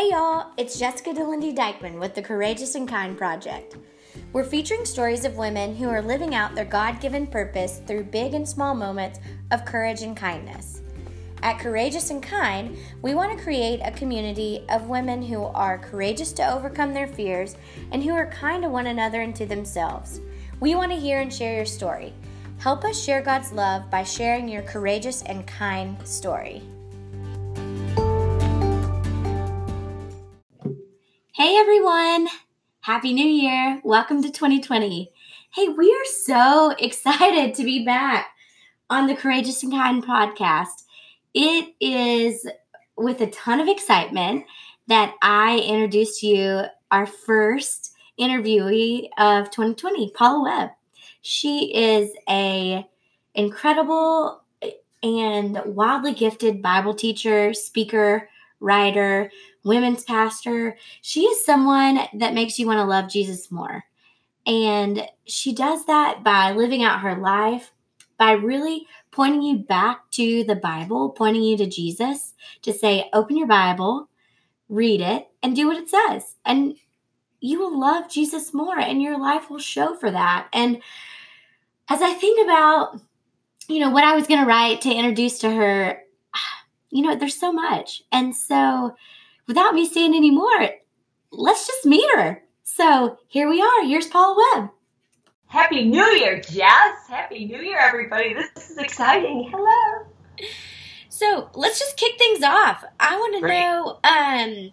Hey y'all, it's Jessica DeLindy Dykeman with the Courageous and Kind Project. We're featuring stories of women who are living out their God given purpose through big and small moments of courage and kindness. At Courageous and Kind, we want to create a community of women who are courageous to overcome their fears and who are kind to one another and to themselves. We want to hear and share your story. Help us share God's love by sharing your courageous and kind story. Everyone! Happy New Year! Welcome to 2020. Hey, we are so excited to be back on the Courageous and Kind podcast. It is with a ton of excitement that I introduce you our first interviewee of 2020, Paula Webb. She is a incredible and wildly gifted Bible teacher, speaker, writer, women's pastor. She is someone that makes you want to love Jesus more. And she does that by living out her life, by really pointing you back to the Bible, pointing you to Jesus to say, open your Bible, read it, and do what it says. And you will love Jesus more, and your life will show for that. And as I think about, you know, what I was going to write to introduce to her, you know, there's so much. And so, without me saying any more, let's just meet her. So here we are. Here's Paula Webb. Happy New Year, Jess. Happy New Year, everybody. This is exciting. Hello. So let's just kick things off. I want to know um,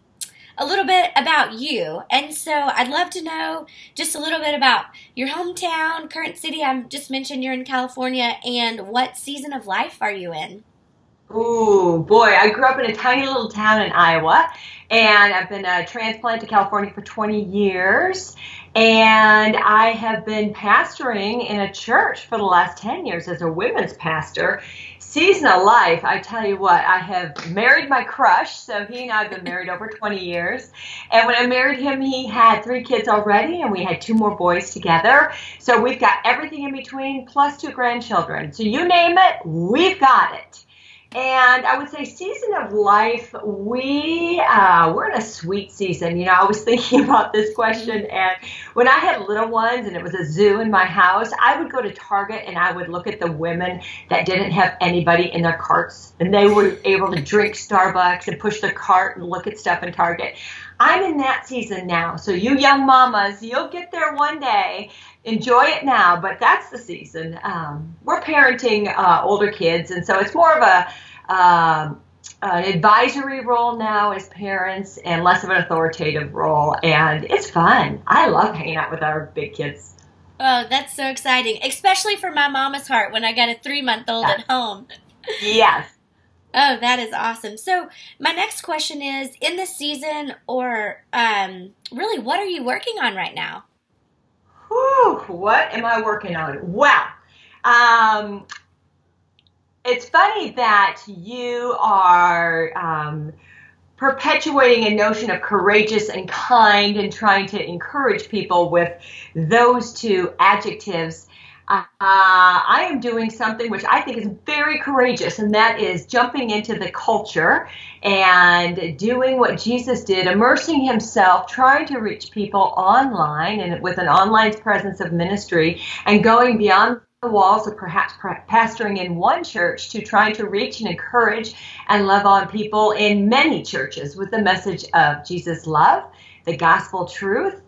a little bit about you. And so I'd love to know just a little bit about your hometown, current city. I just mentioned you're in California, and what season of life are you in? Ooh, boy, I grew up in a tiny little town in Iowa, and I've been a transplant to California for 20 years. And I have been pastoring in a church for the last 10 years as a women's pastor. Season of life, I tell you what, I have married my crush. So he and I have been married over 20 years. And when I married him, he had three kids already, and we had two more boys together. So we've got everything in between, plus two grandchildren. So you name it, we've got it. And I would say season of life, we uh, we're in a sweet season. You know, I was thinking about this question, and when I had little ones and it was a zoo in my house, I would go to Target and I would look at the women that didn't have anybody in their carts, and they were able to drink Starbucks and push their cart and look at stuff in Target. I'm in that season now. So you young mamas, you'll get there one day. Enjoy it now, but that's the season. Um, we're parenting uh, older kids, and so it's more of a um, an advisory role now as parents and less of an authoritative role. And it's fun. I love hanging out with our big kids. Oh, that's so exciting, especially for my mama's heart when I got a three month old at home. Yes. Oh, that is awesome. So, my next question is in this season, or um, really, what are you working on right now? Whew, what am I working on? Well, um, it's funny that you are um, perpetuating a notion of courageous and kind and trying to encourage people with those two adjectives. Uh, I am doing something which I think is very courageous, and that is jumping into the culture and doing what Jesus did, immersing himself, trying to reach people online and with an online presence of ministry, and going beyond the walls of perhaps pastoring in one church to trying to reach and encourage and love on people in many churches with the message of Jesus' love, the gospel truth.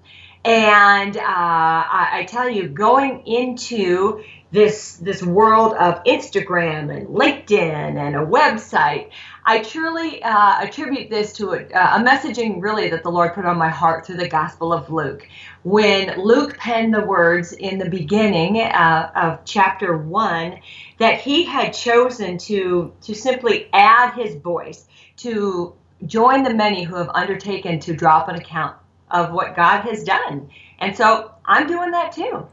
And uh, I, I tell you, going into this this world of Instagram and LinkedIn and a website. I truly uh, attribute this to a, a, messaging really that the Lord put on my heart through the Gospel of Luke. When Luke penned the words in the beginning uh, of chapter one, that he had chosen to to simply add his voice to join the many who have undertaken to drop an account of what God has done. And so I'm doing that too.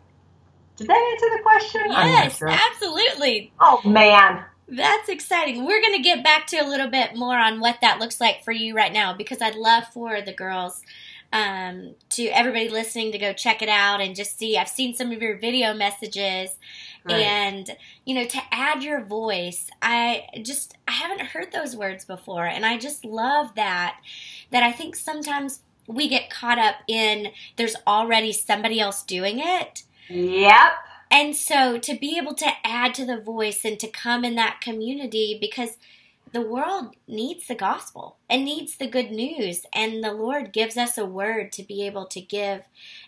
Did that answer the question? Yes, sure. absolutely. Oh man. That's exciting. We're going to get back to a little bit more on what that looks like for you right now because I'd love for the girls um, to everybody listening to go check it out and just see. I've seen some of your video messages, right. and you know, to add your voice. I just I haven't heard those words before. And I just love that, that I think sometimes we get caught up in there's already somebody else doing it. Yep. And so to be able to add to the voice and to come in that community because the world needs the gospel and needs the good news and the lord gives us a word to be able to give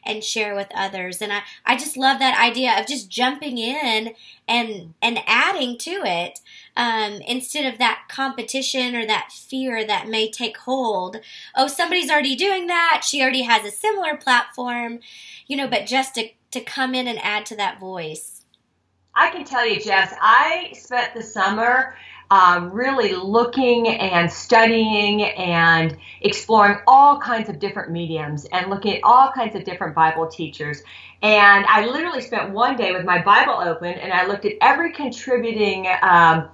and share with others. And i, I just love that idea of just jumping in and and adding to it um, instead of that competition or that fear that may take hold. Oh somebody's already doing that. She already has a similar platform you know but just to, to come in and add to that voice. I can tell you jess i spent the summer um, really looking and studying and exploring all kinds of different mediums and looking at all kinds of different Bible teachers. And I literally spent one day with my Bible open and I looked at every contributing um,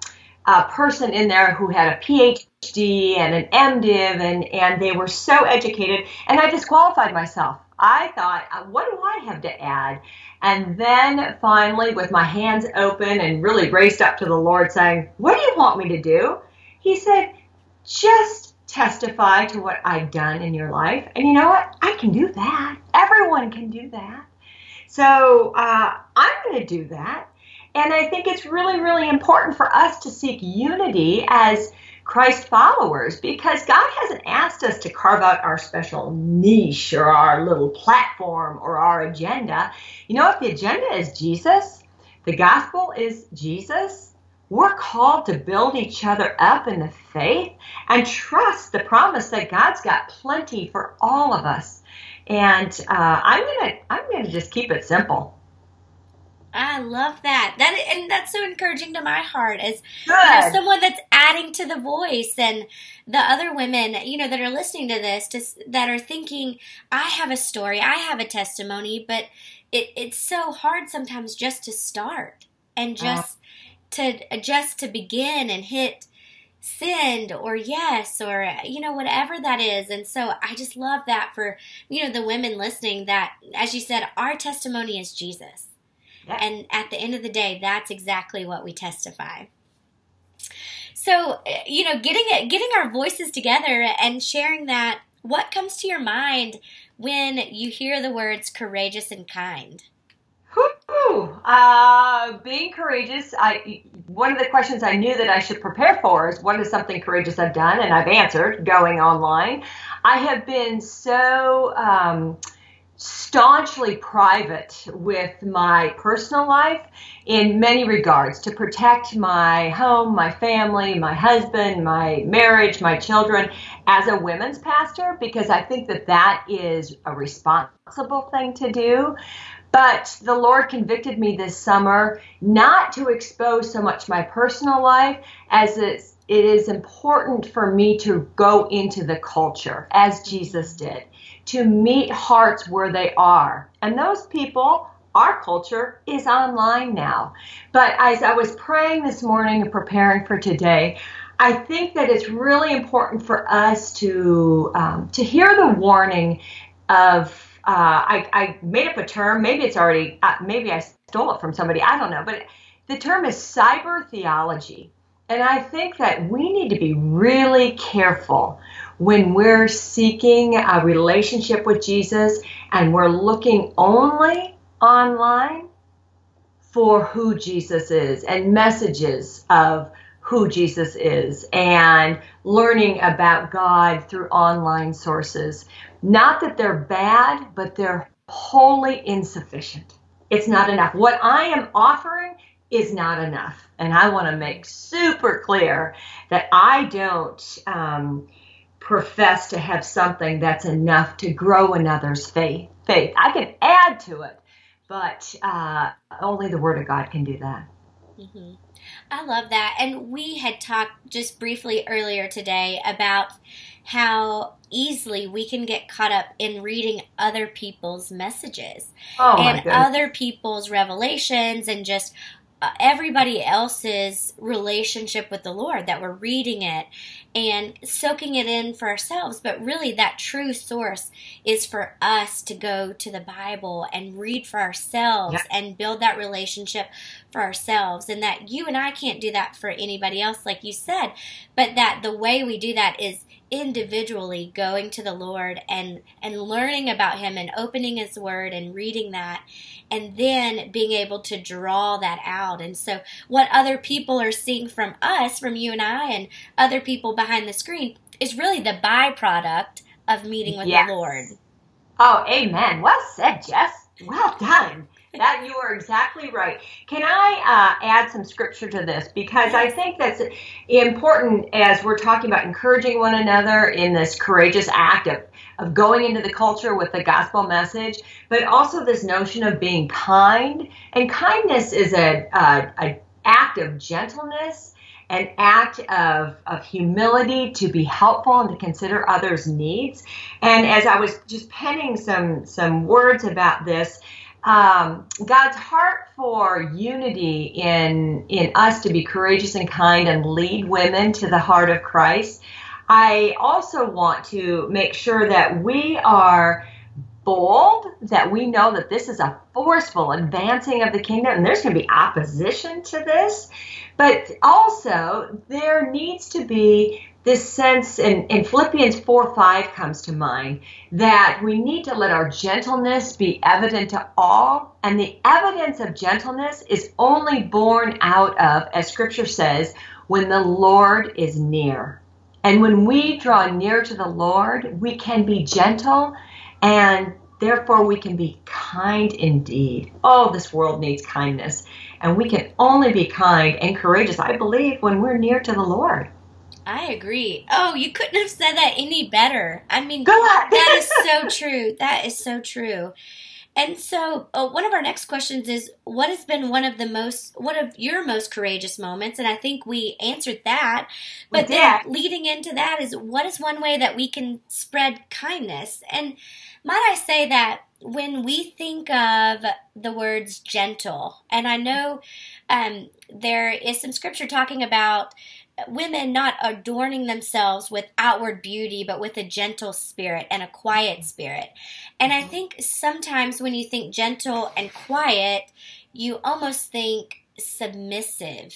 uh, person in there who had a PhD and an MDiv and, and they were so educated and I disqualified myself. I thought, uh, what do I have to add? And then finally, with my hands open and really raised up to the Lord, saying, What do you want me to do? He said, Just testify to what I've done in your life. And you know what? I can do that. Everyone can do that. So uh, I'm going to do that. And I think it's really, really important for us to seek unity as Christ followers because God hasn't asked us to carve out our special niche or our little platform or our agenda. You know, if the agenda is Jesus, the gospel is Jesus, we're called to build each other up in the faith and trust the promise that God's got plenty for all of us. And uh, I'm gonna I'm gonna just keep it simple. I love that. That and that's so encouraging to my heart as you know, someone that's adding to the voice and the other women, you know, that are listening to this, just that are thinking, I have a story, I have a testimony, but it, it's so hard sometimes just to start and uh-huh. just uh, to just to begin and hit send or yes or you know whatever that is and so i just love that for you know the women listening that as you said our testimony is jesus and at the end of the day, that's exactly what we testify. So, you know, getting it, getting our voices together and sharing that, what comes to your mind when you hear the words courageous and kind? Whew. Uh, being courageous, I one of the questions I knew that I should prepare for is what is something courageous I've done, and I've answered going online. I have been so um, staunchly private with my personal life in many regards to protect my home, my family, my husband, my marriage, my children as a women's pastor because I think that that is a responsible thing to do. But the Lord convicted me this summer not to expose so much my personal life as it's, it is important for me to go into the culture as Jesus did to meet hearts where they are. And those people, our culture, is online now. But as I was praying this morning and preparing for today, I think that it's really important for us to um, to hear the warning of. Uh, I, I, made up a term. Maybe it's already. Uh, maybe I stole it from somebody. I don't know. But the term is cyber theology, and I think that we need to be really careful when we're seeking a relationship with Jesus and we're looking only online for who Jesus is and messages of who Jesus is and learning about God through online sources. Not that they're bad, but they're wholly insufficient. It's not enough. What I am offering is not enough. And I want to make super clear that I don't. Um, profess to have something that's enough to grow another's faith. Faith. I can add to it, but uh, only the Word of God can do that. Mm-hmm. I love that. And we had talked just briefly earlier today about how easily we can get caught up in reading other people's messages oh and other people's revelations and just Uh, everybody else's relationship with the Lord, that we're reading it and soaking it in for ourselves. But really, that true source is for us to go to the Bible and read for ourselves yeah. and build that relationship for ourselves. And that you and I can't do that for anybody else, like you said, but that the way we do that is individually going to the Lord and and learning about him and opening his word and reading that and then being able to draw that out. And so what other people are seeing from us, from you and I and other people behind the screen is really the byproduct of meeting with yes. the Lord. Oh, amen. Well said, Jess. Well done that you are exactly right. Can I uh, add some scripture to this because I think that's important as we're talking about encouraging one another in this courageous act of of going into the culture with the gospel message, but also this notion of being kind. And kindness is a, a, a act of gentleness, an act of, of humility to be helpful and to consider others' needs. And as I was just penning some some words about this, um, God's heart for unity in in us to be courageous and kind and lead women to the heart of Christ. I also want to make sure that we are bold, that we know that this is a forceful advancing of the kingdom, and there's going to be opposition to this. But also, there needs to be this sense, and, and Philippians 4 5 comes to mind, that we need to let our gentleness be evident to all. And the evidence of gentleness is only born out of, as scripture says, when the Lord is near. And when we draw near to the Lord, we can be gentle and therefore we can be kind indeed. Oh, this world needs kindness. And we can only be kind and courageous, I believe, when we're near to the Lord. I agree. Oh, you couldn't have said that any better. I mean, that is so true. That is so true. And so, uh, one of our next questions is what has been one of the most, one of your most courageous moments? And I think we answered that. But then leading into that is what is one way that we can spread kindness? And might I say that when we think of the words gentle, and I know um, there is some scripture talking about women not adorning themselves with outward beauty, but with a gentle spirit and a quiet spirit. And I mm-hmm. think sometimes when you think gentle and quiet, you almost think submissive.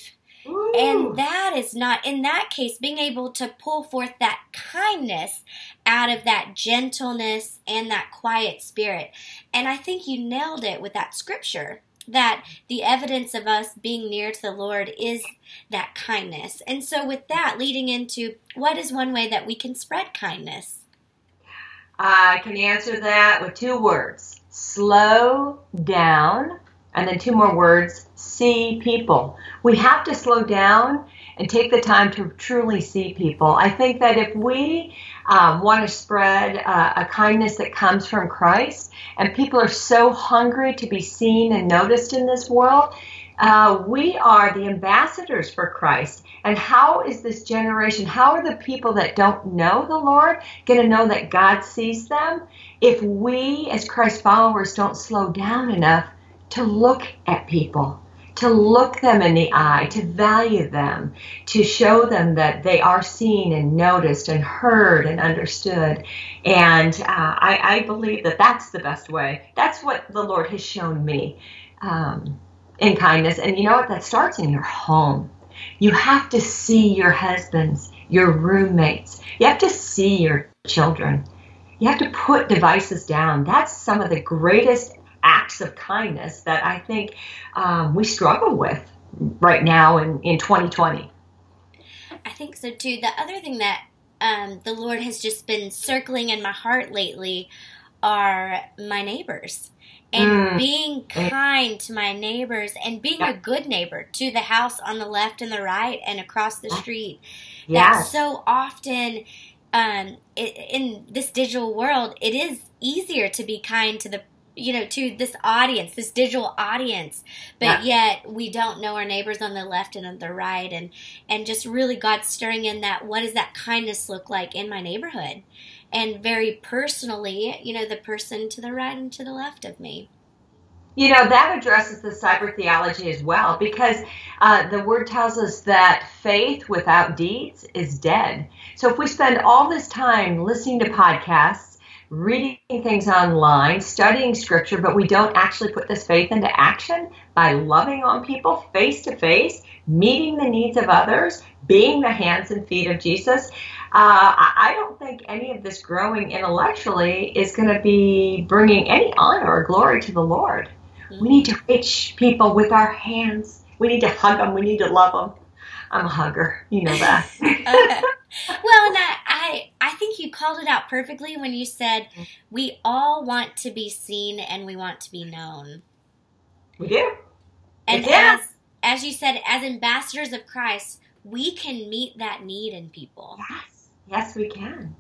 Ooh. And that is not, in that case, being able to pull forth that kindness out of that gentleness and that quiet spirit. And I think you nailed it with that scripture that the evidence of us being near to the Lord is that kindness. And so, with that, leading into what is one way that we can spread kindness? I can answer that with two words slow down, and then two more words see people. We have to slow down and take the time to truly see people. I think that if we um, want to spread uh, a kindness that comes from Christ, and people are so hungry to be seen and noticed in this world, uh, we are the ambassadors for Christ. And how is this generation, how are the people that don't know the Lord going to know that God sees them if we, as Christ followers, don't slow down enough to look at people? To look them in the eye, to value them, to show them that they are seen and noticed and heard and understood. And uh, I, I, believe that that's the best way. That's what the Lord has shown me um, in kindness. And you know what? That starts in your home. You have to see your husbands, your roommates. You have to see your children. You have to put devices down. That's some of the greatest acts of kindness that I think um, we struggle with right now in, in 2020. I think so too. The other thing that um, the Lord has just been circling in my heart lately are my neighbors and mm. being kind to my neighbors and being yeah. a good neighbor to the house on the left and the right and across the street. Yes. That so often um, in this digital world, it is easier to be kind to the you know to this audience this digital audience but yeah. yet we don't know our neighbors on the left and on the right and and just really god stirring in that what does that kindness look like in my neighborhood and very personally you know the person to the right and to the left of me You know, that addresses the cyber theology as well because uh, the word tells us that faith without deeds is dead. So if we spend all this time listening to podcasts, reading things online, studying scripture, but we don't actually put this faith into action by loving on people face to face, meeting the needs of others, being the hands and feet of Jesus, uh, I don't think any of this growing intellectually is going to be bringing any honor or glory to the Lord. We need to reach people with our hands. We need to hug them. We need to love them. I'm a hugger. You know that. well, and I, I, I think you called it out perfectly when you said mm-hmm. we all want to be seen and we want to be known. We do. And as as you said, as ambassadors of Christ, we can meet that need in people. Yes. Yes, we can.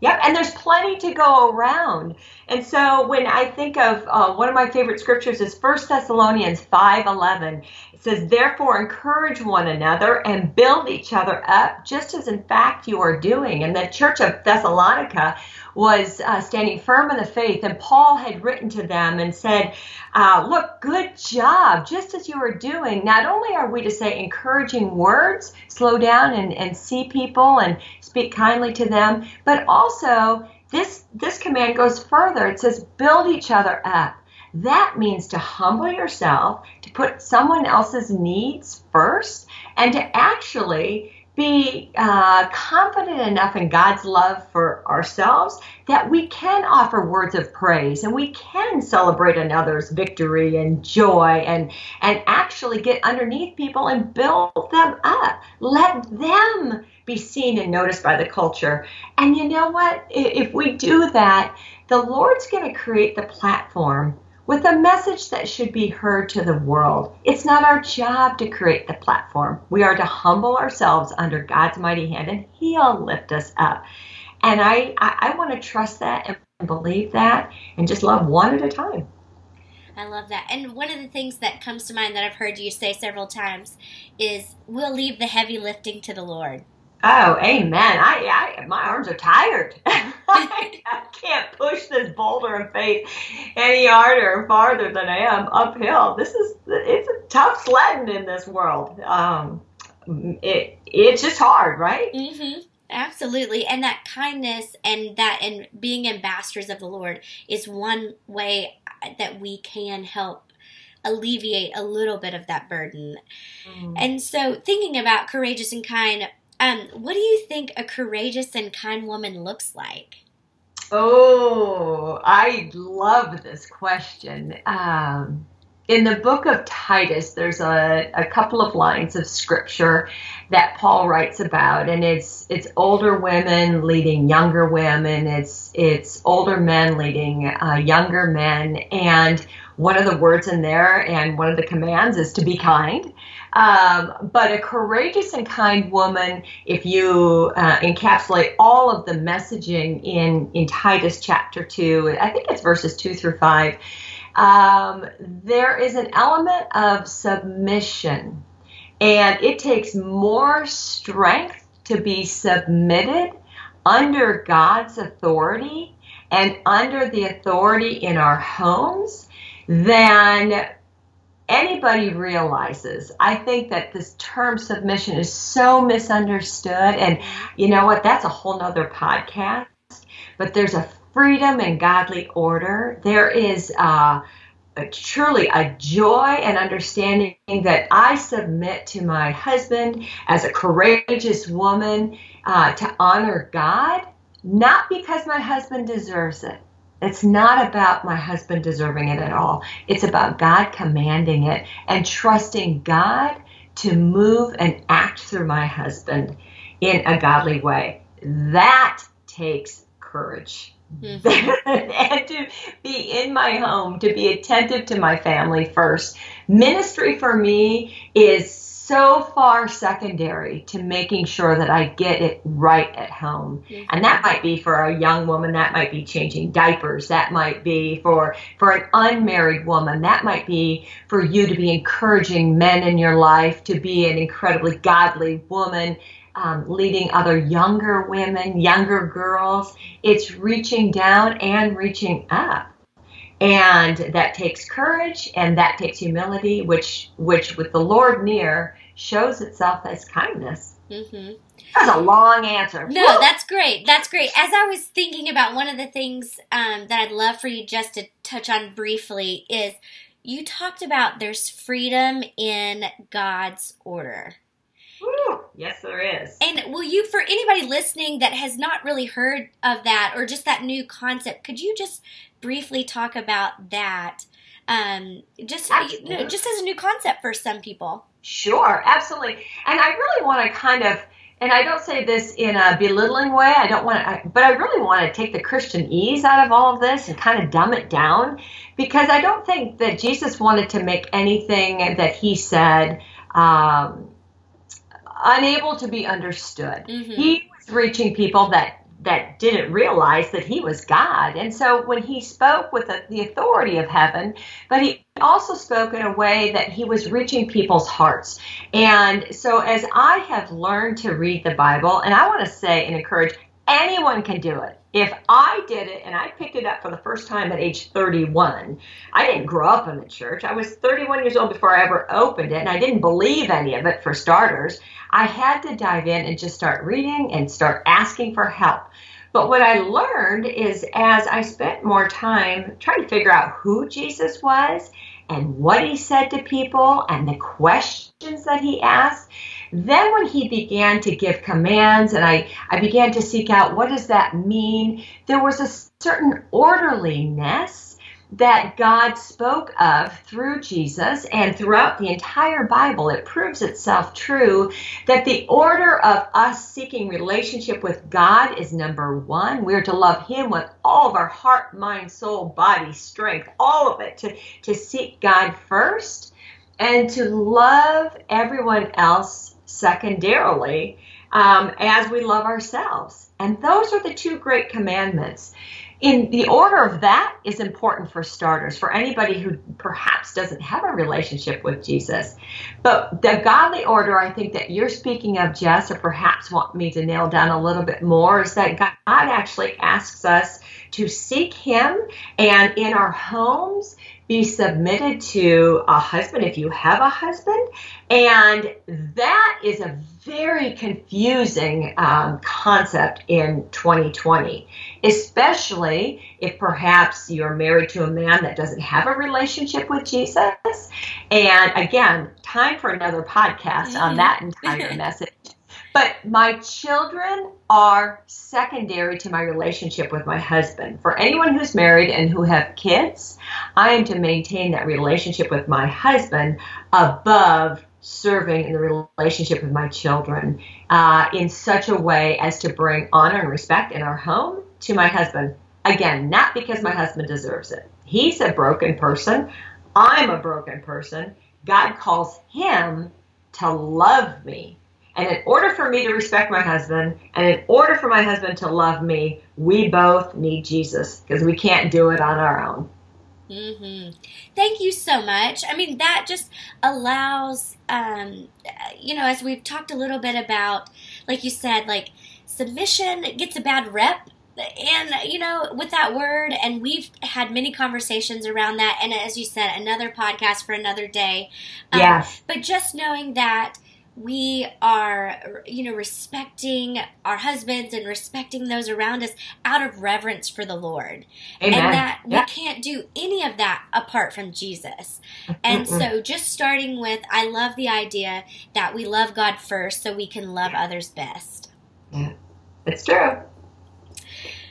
Yep, and there's plenty to go around. And so when I think of uh, one of my favorite scriptures is 1 Thessalonians 5:11. It says, "Therefore encourage one another and build each other up, just as in fact you are doing." And the church of Thessalonica was uh, standing firm in the faith, and Paul had written to them and said, uh, Look, good job, just as you are doing. Not only are we to say encouraging words, slow down and, and see people and speak kindly to them, but also this, this command goes further. It says, Build each other up. That means to humble yourself, to put someone else's needs first, and to actually be uh, confident enough in God's love for ourselves that we can offer words of praise and we can celebrate another's victory and joy and and actually get underneath people and build them up. Let them be seen and noticed by the culture. And you know what? If we do that, the Lord's going to create the platform with a message that should be heard to the world. It's not our job to create the platform. We are to humble ourselves under God's mighty hand and He'll lift us up. And I, I, I want to trust that and believe that and just love one at a time. I love that. And one of the things that comes to mind that I've heard you say several times is we'll leave the heavy lifting to the Lord. Oh, amen. I, I my arms are tired. I can't push this boulder of faith any harder or farther than I am uphill. This is it's a tough sledding in this world. Um, it it's just hard, right? Mm-hmm. Absolutely. And that kindness and that and being ambassadors of the Lord is one way that we can help alleviate a little bit of that burden. Mm. And so thinking about courageous and kind um, what do you think a courageous and kind woman looks like? Oh, I love this question. Um, in the book of Titus, there's a, a couple of lines of scripture that Paul writes about, and it's it's older women leading younger women. It's it's older men leading uh, younger men, and one of the words in there and one of the commands is to be kind. Um, but a courageous and kind woman, if you uh, encapsulate all of the messaging in, in Titus chapter 2, I think it's verses 2 through 5, um, there is an element of submission. And it takes more strength to be submitted under God's authority and under the authority in our homes than anybody realizes. I think that this term submission is so misunderstood. And you know what? That's a whole nother podcast. But there's a freedom and godly order. There is uh, a, truly a joy and understanding that I submit to my husband as a courageous woman uh, to honor God, not because my husband deserves it it's not about my husband deserving it at all. It's about God commanding it and trusting God to move and act through my husband in a godly way. That takes courage. Mm-hmm. and to be in my home, to be attentive to my family first. Ministry for me is so far secondary to making sure that I get it right at home. Mm-hmm. And that might be for a young woman, that might be changing diapers, that might be for for an unmarried woman, that might be for you to be encouraging men in your life to be an incredibly godly woman. Um, leading other younger women, younger girls. It's reaching down and reaching up. And that takes courage and that takes humility which which with the lord near shows itself as kindness mm-hmm. that's a long answer no Woo! that's great that's great as i was thinking about one of the things um, that i'd love for you just to touch on briefly is you talked about there's freedom in god's order! Yes, there is. And will you, for anybody listening that has not really heard of that or just that new concept, could you just briefly talk about that? Um, just you know, just as a new concept for some people. Sure, absolutely. And I really want to kind of, and I don't say this in a belittling way. I don't want to, but I really want to take the Christianese out of all of this and kind of dumb it down, because I don't think that Jesus wanted to make anything that he said. Um, unable to be understood. Mm-hmm. He was reaching people that that didn't realize that he was God. And so when he spoke with the, the, authority of heaven, but he also spoke in a way that he was reaching people's hearts. And so as I have learned to read the Bible, and I want to say and encourage anyone can do it. If I did it and I picked it up for the first time at age 31, I didn't grow up in the church. I was 31 years old before I ever opened it, and I didn't believe any of it for starters. I had to dive in and just start reading and start asking for help. But what I learned is as I spent more time trying to figure out who Jesus was and what he said to people and the questions that he asked, then when he began to give commands and I, I began to seek out what does that mean, there was a certain orderliness that God spoke of through Jesus and throughout the entire Bible. It proves itself true that the order of us seeking relationship with God is number one. We're to love Him with all of our heart, mind, soul, body, strength, all of it, to, to seek God first and to love everyone else secondarily um, as we love ourselves. And those are the two great commandments in the order of that is important for starters for anybody who perhaps doesn't have a relationship with jesus but the godly order i think that you're speaking of jess or perhaps want me to nail down a little bit more is that god actually asks us to seek him and in our homes be submitted to a husband if you have a husband. And that is a very confusing um, concept in 2020, especially if perhaps you're married to a man that doesn't have a relationship with Jesus. And again, time for another podcast on mm-hmm. that entire message. But my children are secondary to my relationship with my husband. For anyone who's married and who have kids, I am to maintain that relationship with my husband above serving in the relationship with my children uh, in such a way as to bring honor and respect in our home to my husband. Again, not because my husband deserves it. He's a broken person. I'm a broken person. God calls him to love me and in order for me to respect my husband, and in order for my husband to love me, we both need Jesus because we can't do it on our own. Mm-hmm. Thank you so much. I mean, that just allows, um, you know, as we've talked a little bit about, like you said, like submission gets a bad rep. And, you know, with that word, and we've had many conversations around that. And as you said, another podcast for another day. Um, yeah. But just knowing that we are, you know, respecting our husbands and respecting those around us out of reverence for the Lord. Amen. And that yeah. we can't do any of that apart from Jesus. And so just starting with, I love the idea that we love God first so we can love others best. Yeah, it's true.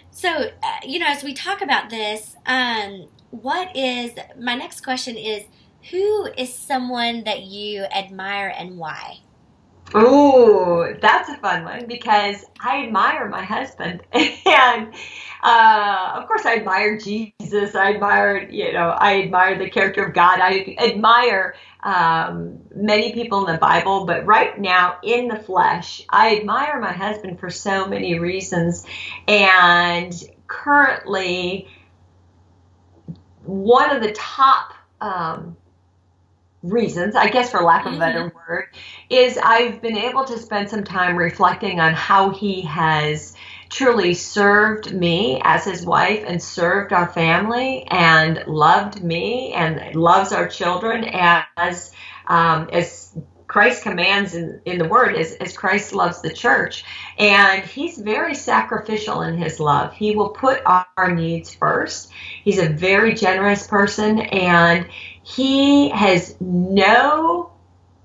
So, uh, you know, as we talk about this, um, what is my next question is who is someone that you admire and why? Ooh, that's a fun one because I admire my husband, and uh, of course I admire Jesus. I admire, you know, I admire the character of God. I admire um, many people in the Bible, but right now in the flesh, I admire my husband for so many reasons, and currently one of the top. Um, reasons, I guess for lack of a better mm-hmm. word, is I've been able to spend some time reflecting on how he has truly served me as his wife and served our family and loved me and loves our children as um, as Christ commands in, in the word as, as Christ loves the church. And he's very sacrificial in his love. He will put our needs first. He's a very generous person and he has no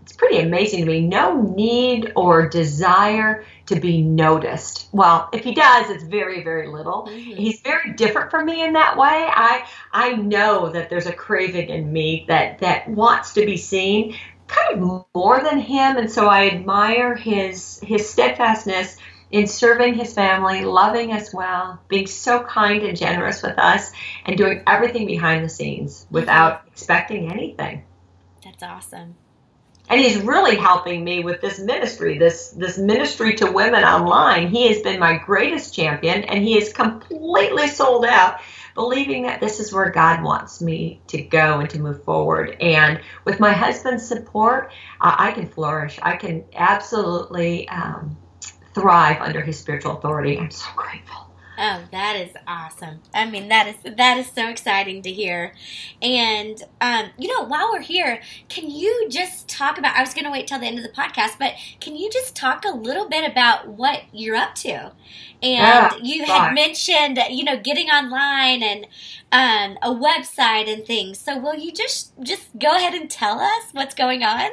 it's pretty amazing to me no need or desire to be noticed. Well if he does it's very very little. Mm-hmm. he's very different from me in that way. I i know that there's a craving in me that that wants to be seen kind of more than him and so i admire his his steadfastness in serving his family, loving us well, being so kind and generous with us, and doing everything behind the scenes without expecting anything. That's awesome. And he's really helping me with this ministry, this this ministry to women online. He has been my greatest champion, and he is completely sold out, believing that this is where God wants me to go and to move forward. And with my husband's support, uh, I can flourish. I can absolutely. Um, thrive under his spiritual authority. I'm so grateful. Oh, that is awesome. I mean, that is that is so exciting to hear. And um, you know, while we're here, can you just talk about? I was going to wait till the end of the podcast, but can you just talk a little bit about what you're up to? And you had mentioned, you know, getting online and um, a website and things. So, will you just just go ahead and tell us what's going on?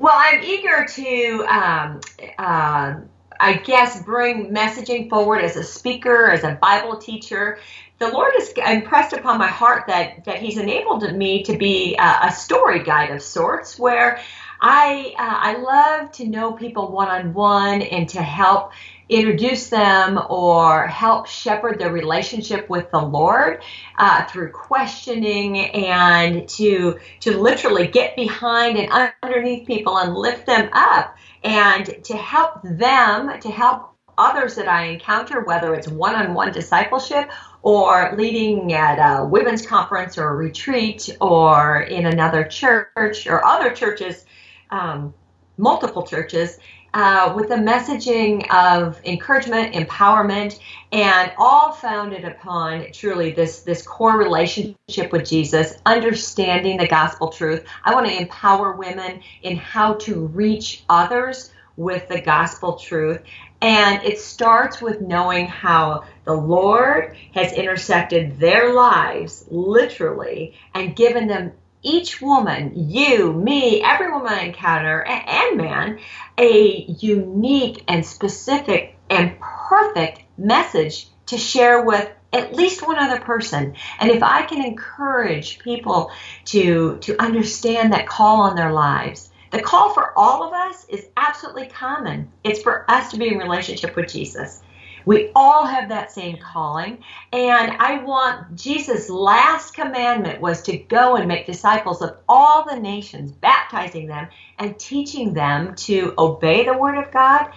Well, I'm eager to. Um, uh, I guess, bring messaging forward as a speaker, as a Bible teacher. The Lord has impressed upon my heart that, that He's enabled me to be a, a story guide of sorts where I, uh, I love to know people one on one and to help introduce them or help shepherd their relationship with the Lord uh, through questioning and to to literally get behind and underneath people and lift them up and to help them, to help others that I encounter, whether it's one on one discipleship or leading at a women's conference or a retreat or in another church or other churches, um, multiple churches, uh, with a messaging of encouragement, empowerment, and all founded upon truly this this core relationship with Jesus, understanding the gospel truth. I want to empower women in how to reach others with the gospel truth. And it starts with knowing how the Lord has intersected their lives literally and given them each woman, you, me, every woman I encounter, and man, a unique and specific and perfect message to share with at least one other person. And if I can encourage people to, to understand that call on their lives, the call for all of us is absolutely common. It's for us to be in relationship with Jesus. We all have that same calling. And I want Jesus' last commandment was to go and make disciples of all the nations, baptizing them and teaching them to obey the word of God.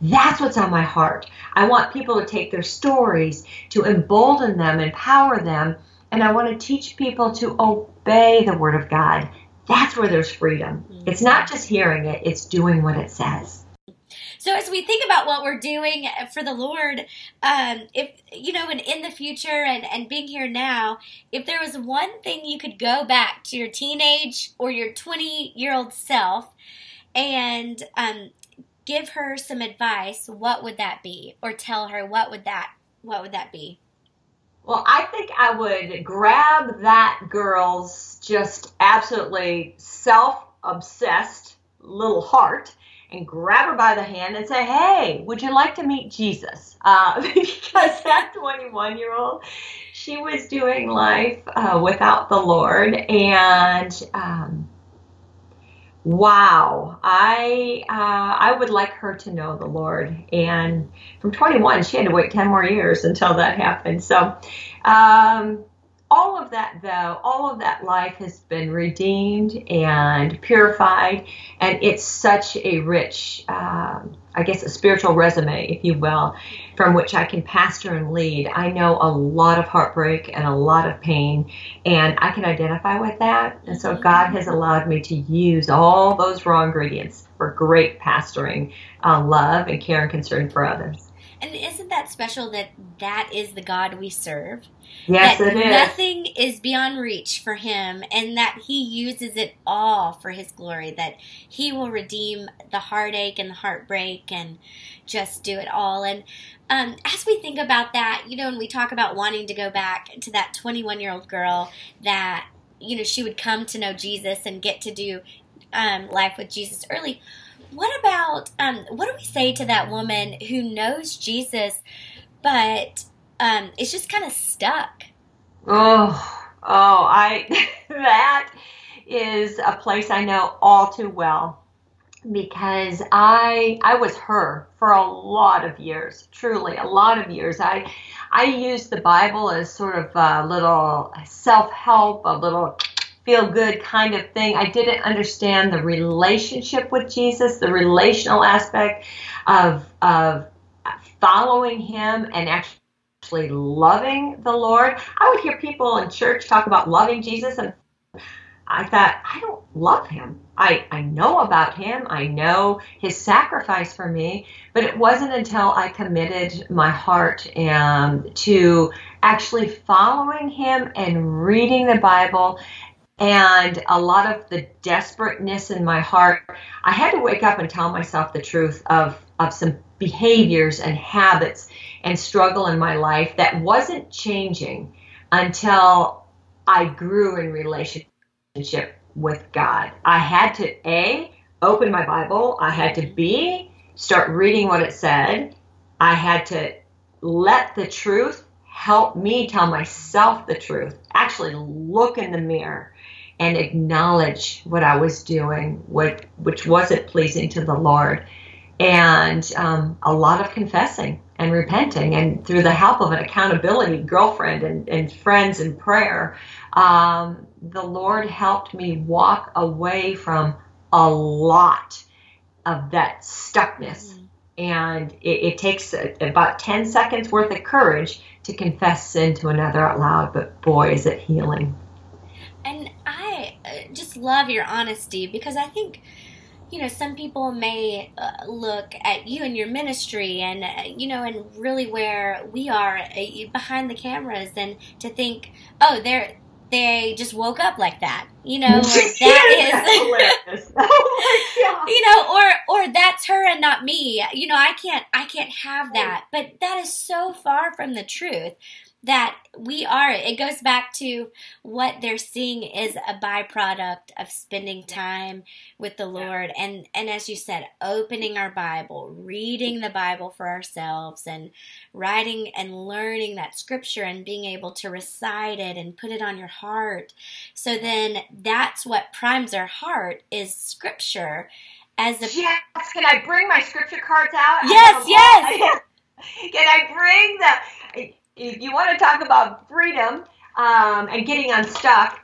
That's what's on my heart. I want people to take their stories, to embolden them, empower them, and I want to teach people to obey the word of God. That's where there's freedom. It's not just hearing it, it's doing what it says. So as we think about what we're doing for the Lord, um, if you know, and in the future and and being here now, if there was one thing you could go back to your teenage or your twenty year old self and um, give her some advice, what would that be? Or tell her what would that what would that be? Well, I think I would grab that girl's just absolutely self obsessed little heart and grab her by the hand and say, Hey, would you like to meet Jesus? Uh, because that 21 year old, she was doing life uh, without the Lord. And um, wow, I, uh, I would like her to know the Lord. And from 21, she had to wait 10 more years until that happened. So, um, all of that, though, all of that life has been redeemed and purified, and it's such a rich, um, I guess, a spiritual resume, if you will, from which I can pastor and lead. I know a lot of heartbreak and a lot of pain, and I can identify with that. And so God has allowed me to use all those raw ingredients for great pastoring, uh, love, and care and concern for others. And isn't that special that that is the God we serve? Yes, that it is. Nothing is beyond reach for him, and that he uses it all for his glory. That he will redeem the heartache and the heartbreak and just do it all. And um, as we think about that, you know, when we talk about wanting to go back to that 21 year old girl that, you know, she would come to know Jesus and get to do um, life with Jesus early. What about um, what do we say to that woman who knows Jesus, but um, is just kind of stuck? Oh, oh, I that is a place I know all too well because I I was her for a lot of years, truly a lot of years. I I used the Bible as sort of a little self help, a little feel good kind of thing. I didn't understand the relationship with Jesus, the relational aspect of of following him and actually loving the Lord. I would hear people in church talk about loving Jesus and I thought, I don't love him. I, I know about him. I know his sacrifice for me. But it wasn't until I committed my heart and to actually following him and reading the Bible and a lot of the desperateness in my heart, I had to wake up and tell myself the truth of, of some behaviors and habits and struggle in my life that wasn't changing until I grew in relationship with God. I had to A, open my Bible, I had to B, start reading what it said, I had to let the truth help me tell myself the truth, actually look in the mirror and acknowledge what I was doing, what which wasn't pleasing to the Lord, and um, a lot of confessing and repenting, and through the help of an accountability girlfriend and, and friends and prayer, um, the Lord helped me walk away from a lot of that stuckness. Mm-hmm. And it, it takes a, about 10 seconds worth of courage to confess sin to another out loud, but boy, is it healing. And just love your honesty because I think you know some people may uh, look at you and your ministry and uh, you know and really where we are uh, behind the cameras and to think oh they're they just woke up like that you know or that is oh you know or or that's her and not me. You know i can't i can't have that. But that is so far from the truth that we are it goes back to what they're seeing is a byproduct of spending time with the lord. And and as you said opening our bible reading the bible for ourselves and writing and learning that scripture and being able to recite it and put it on your heart. So then that's what primes our heart is scripture as the yes. Can i bring my scripture cards out? Yes yes. Can i bring the if you want to talk about freedom um, and getting unstuck,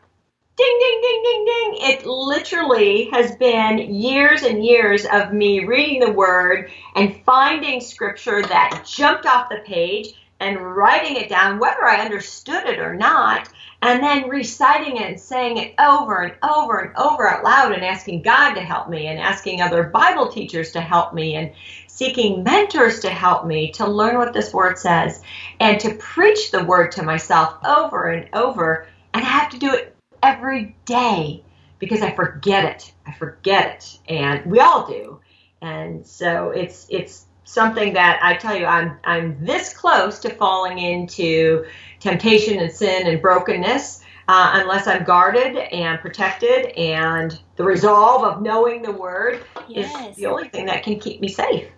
ding, ding, ding, ding, ding. It literally has been years and years of me reading the word and finding scripture that jumped off the page and writing it down, whether I understood it or not, and then reciting it and saying it over and over and over out loud and asking God to help me and asking other Bible teachers to help me and seeking mentors to help me to learn what this word says and to preach the word to myself over and over. And I have to do it every day because I forget it. I forget it. And we all do. And so it's it's something that I tell you I'm I'm this close to falling into temptation and sin and brokenness uh, unless I'm guarded and protected and the resolve of knowing the word yes. is the only thing that can keep me safe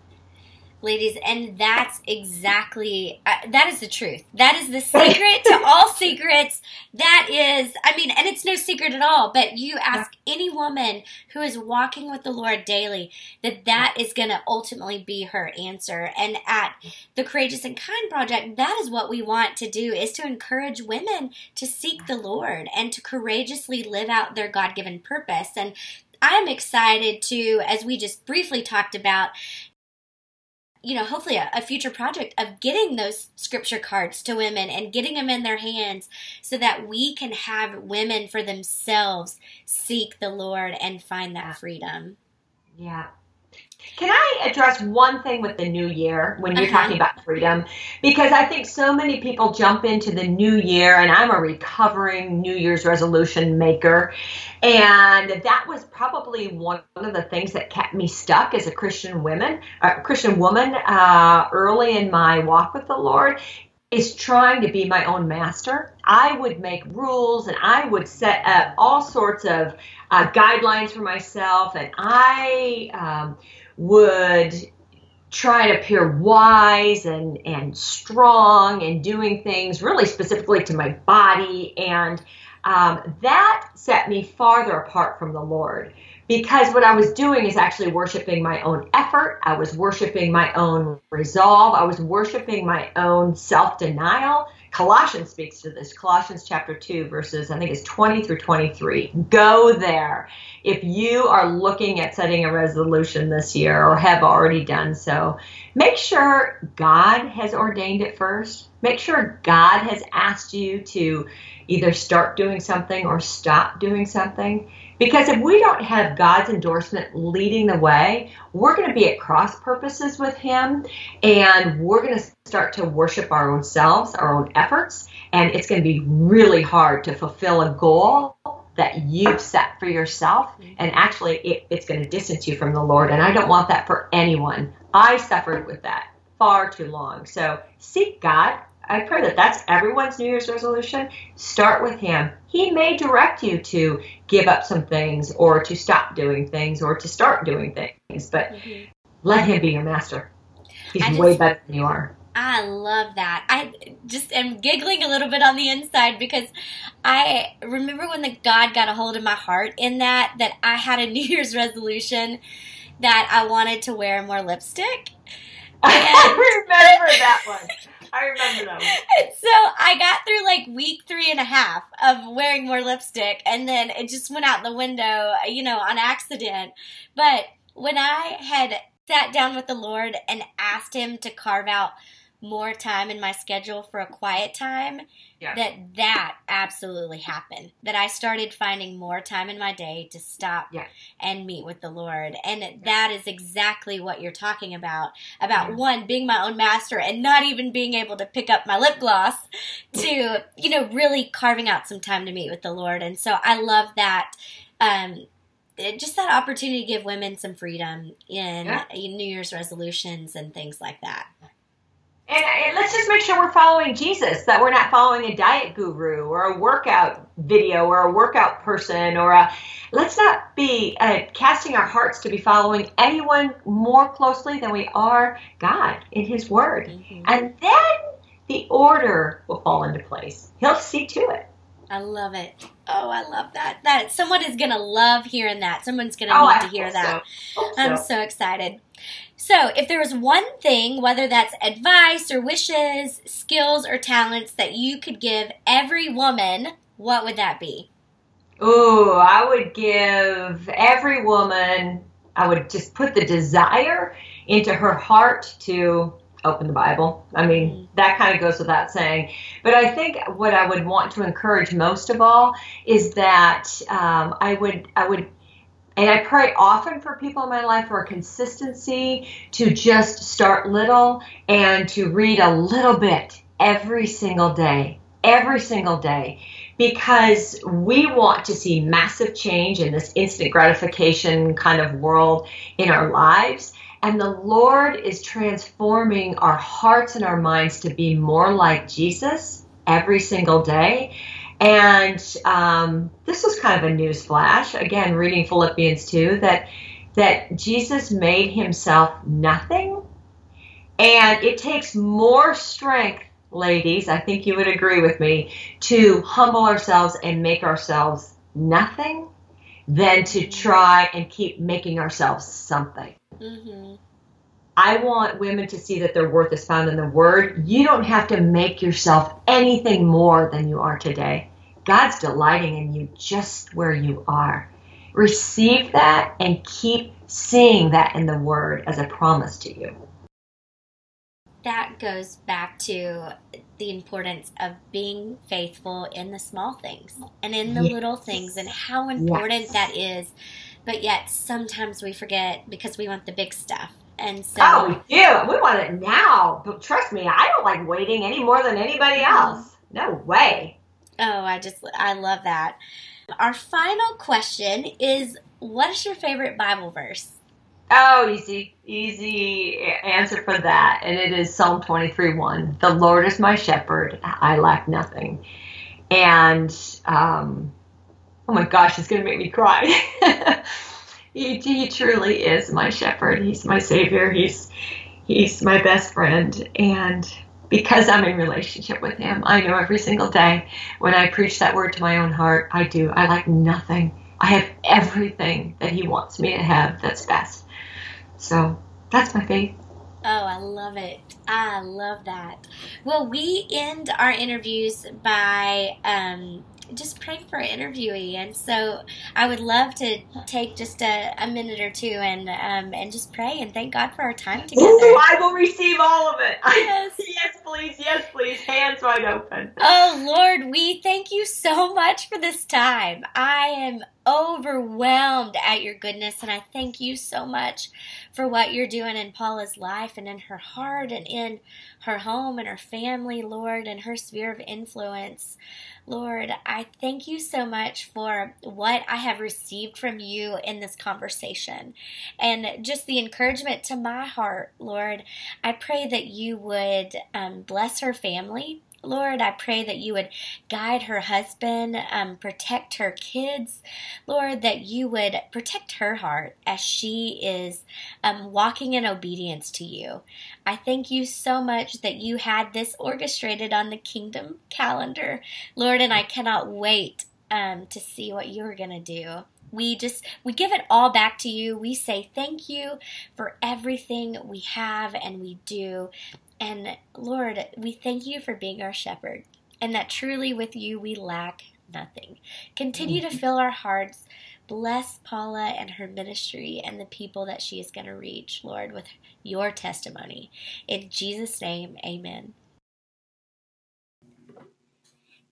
ladies and that's exactly uh, that is the truth. That is the secret to all secrets. That is i mean and it's no secret at all but you ask any woman who is walking with the lord daily that that is going to ultimately be her answer. And at the courageous and kind project that is what we want to do is to encourage women to seek the lord and to courageously live out their god-given purpose. And I'm excited to, as we just briefly talked about, you know, hopefully a, a, future project of getting those scripture cards to women and getting them in their hands so that we can have women for themselves seek the Lord and find that freedom. Yeah. Can I address one thing with the new year when you're Uh-huh. talking about freedom? Because I think so many people jump into the new year, and I'm a recovering New Year's resolution maker. And that was probably one of the things that kept me stuck as a Christian woman, a Christian woman, uh, early in my walk with the Lord. Is trying to be my own master. I would make rules and I would set up all sorts of uh, guidelines for myself, and I um, would try to appear wise and and strong and doing things really specifically to my body. And um, that set me farther apart from the lord because what i was doing is actually worshiping my own effort. I was worshiping my own resolve. I was worshiping my own self-denial colossians speaks to this. Colossians chapter 2 verses i think it's 20 through 23 go there. If you are looking at setting a resolution this year or have already done so, make sure God has ordained it first. Make sure God has asked you to either start doing something or stop doing something. Because if we don't have God's endorsement leading the way, we're going to be at cross purposes with Him and we're going to start to worship our own selves, our own efforts, and it's going to be really hard to fulfill a goal that you've set for yourself. Mm-hmm. And actually it, it's going to distance you from the lord and i don't want that for anyone. I suffered with that far too long. So seek god i pray that that's everyone's new year's resolution start with him he may direct you to give up some things or to stop doing things or to start doing things but Mhm. let him be your master he's just- way better than you are I love that. I just am giggling a little bit on the inside because I remember when the God got a hold of my heart in that that I had a New Year's resolution that I wanted to wear more lipstick. i remember that one i remember that one so I got through like week three and a half of wearing more lipstick, and then it just went out the window, you know, on accident. But when I had sat down with the Lord and asked Him to carve out more time in my schedule for a quiet time, Yeah. that that absolutely happened. That I started finding more time in my day to stop Yeah. and meet with the Lord. And that is exactly what you're talking about. About Yeah. one, being my own master and not even being able to pick up my lip gloss to, you know, really carving out some time to meet with the Lord. And so I love that. Um, just that opportunity to give women some freedom in Yeah. in New Year's resolutions and things like that. And, and let's just make sure we're following Jesus, that we're not following a diet guru or a workout video or a workout person or a. Let's not be uh, casting our hearts to be following anyone more closely than we are God in His Word. Mhm. And then the order will fall into place. He'll see to it. I love it. Oh, I love that. That someone is gonna love hearing that. Someone's gonna Oh, need I to hear that. so. I'm so. so excited. So, if there was one thing, whether that's advice or wishes, skills or talents that you could give every woman, what would that be? Ooh, I would give every woman, I would just put the desire into her heart to open the Bible. I mean, that kind of goes without saying. But I think what I would want to encourage most of all is that um, I would, I would, and I pray often for people in my life for consistency to just start little and to read a little bit every single day, every single day because we want to see massive change in this instant gratification kind of world in our lives. And the Lord is transforming our hearts and our minds to be more like Jesus every single day. And um, this was kind of a news flash. Again, reading Philippians 2, that that Jesus made himself nothing. And it takes more strength ladies, I think you would agree with me, to humble ourselves and make ourselves nothing than to try and keep making ourselves something. Mm-hmm. I want women to see that their worth is found in the Word. You don't have to make yourself anything more than you are today. God's delighting in you just where you are. Receive that and keep seeing that in the Word as a promise to you. That goes back to the importance of being faithful in the small things and in the Yes. little things and how important Yes. that is but yet sometimes we forget because we want the big stuff. And so, oh, we do. We want it now. But trust me, I don't like waiting any more than anybody else. No way. Oh, I just, I love that. Our final question is What is your favorite Bible verse? Oh, easy, easy answer for that. And it is Psalm 23 1. The Lord is my shepherd, I lack nothing. And, um, oh my gosh, it's going to make me cry. he, he truly is my shepherd. He's my savior. He's, he's my best friend. And because I'm in relationship with him, I know every single day when I preach that word to my own heart, I do. I lack nothing. I have everything that he wants me to have that's best. So that's my faith. Oh, I love it. I love that. Well, we end our interviews by um, just praying for an interviewee, and so I would love to take just a, a minute or two and um, and just pray and thank God for our time together. Ooh, I will receive all of it. Yes. yes, please. Yes, please. Hands wide open. Oh Lord, we thank you so much for this time. I am overwhelmed at your goodness, and I thank you so much for what you're doing in Paula's life and in her heart and in her home and her family, Lord, and her sphere of influence. Lord, I thank you so much for what I have received from you in this conversation and just the encouragement to my heart, Lord. I pray that you would um, bless her family. Lord, I pray that you would guide her husband, um, protect her kids. Lord, that you would protect her heart as she is um, walking in obedience to you. I thank you so much that you had this orchestrated on the kingdom calendar, Lord, and I cannot wait um, to see what you're going to do we just we give it all back to you we say thank you for everything we have and we do and Lord, we thank you for being our shepherd, and that truly with you we lack nothing. Continue to mm-hmm. fill our hearts. Bless Paula and her ministry and the people that she is going to reach, Lord, with your testimony. In Jesus' name, amen.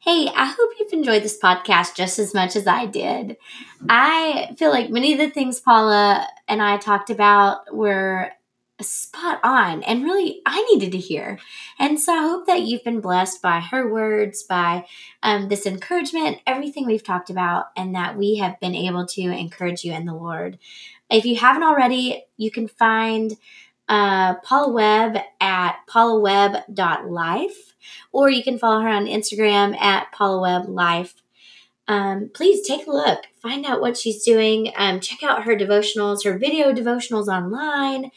Hey, I hope you've enjoyed this podcast just as much as I did. I feel like many of the things Paula and I talked about were spot on and really I needed to hear. And so I hope that you've been blessed by her words, by um, this encouragement, everything we've talked about, and that we have been able to encourage you in the Lord. If you haven't already, you can find uh, Paula Webb at paulawebb.life, or you can follow her on Instagram at paulawebblife. Um, please take a look, find out what she's doing, um, check out her devotionals, her video devotionals online.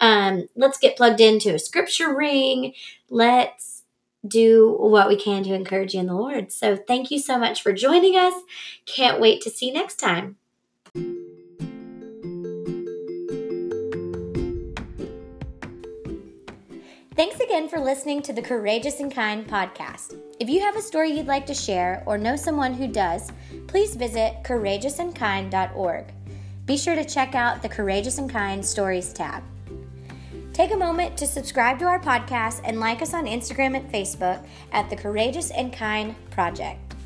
Um, let's get plugged into a scripture ring. Let's do what we can to encourage you in the Lord. So thank you so much for joining us. Can't wait to see you next time. Thanks again for listening to the Courageous and Kind podcast. If you have a story you'd like to share or know someone who does, please visit courageousandkind.org. Be sure to check out the Courageous and Kind Stories tab. Take a moment to subscribe to our podcast and like us on Instagram and Facebook at the Courageous and Kind Project.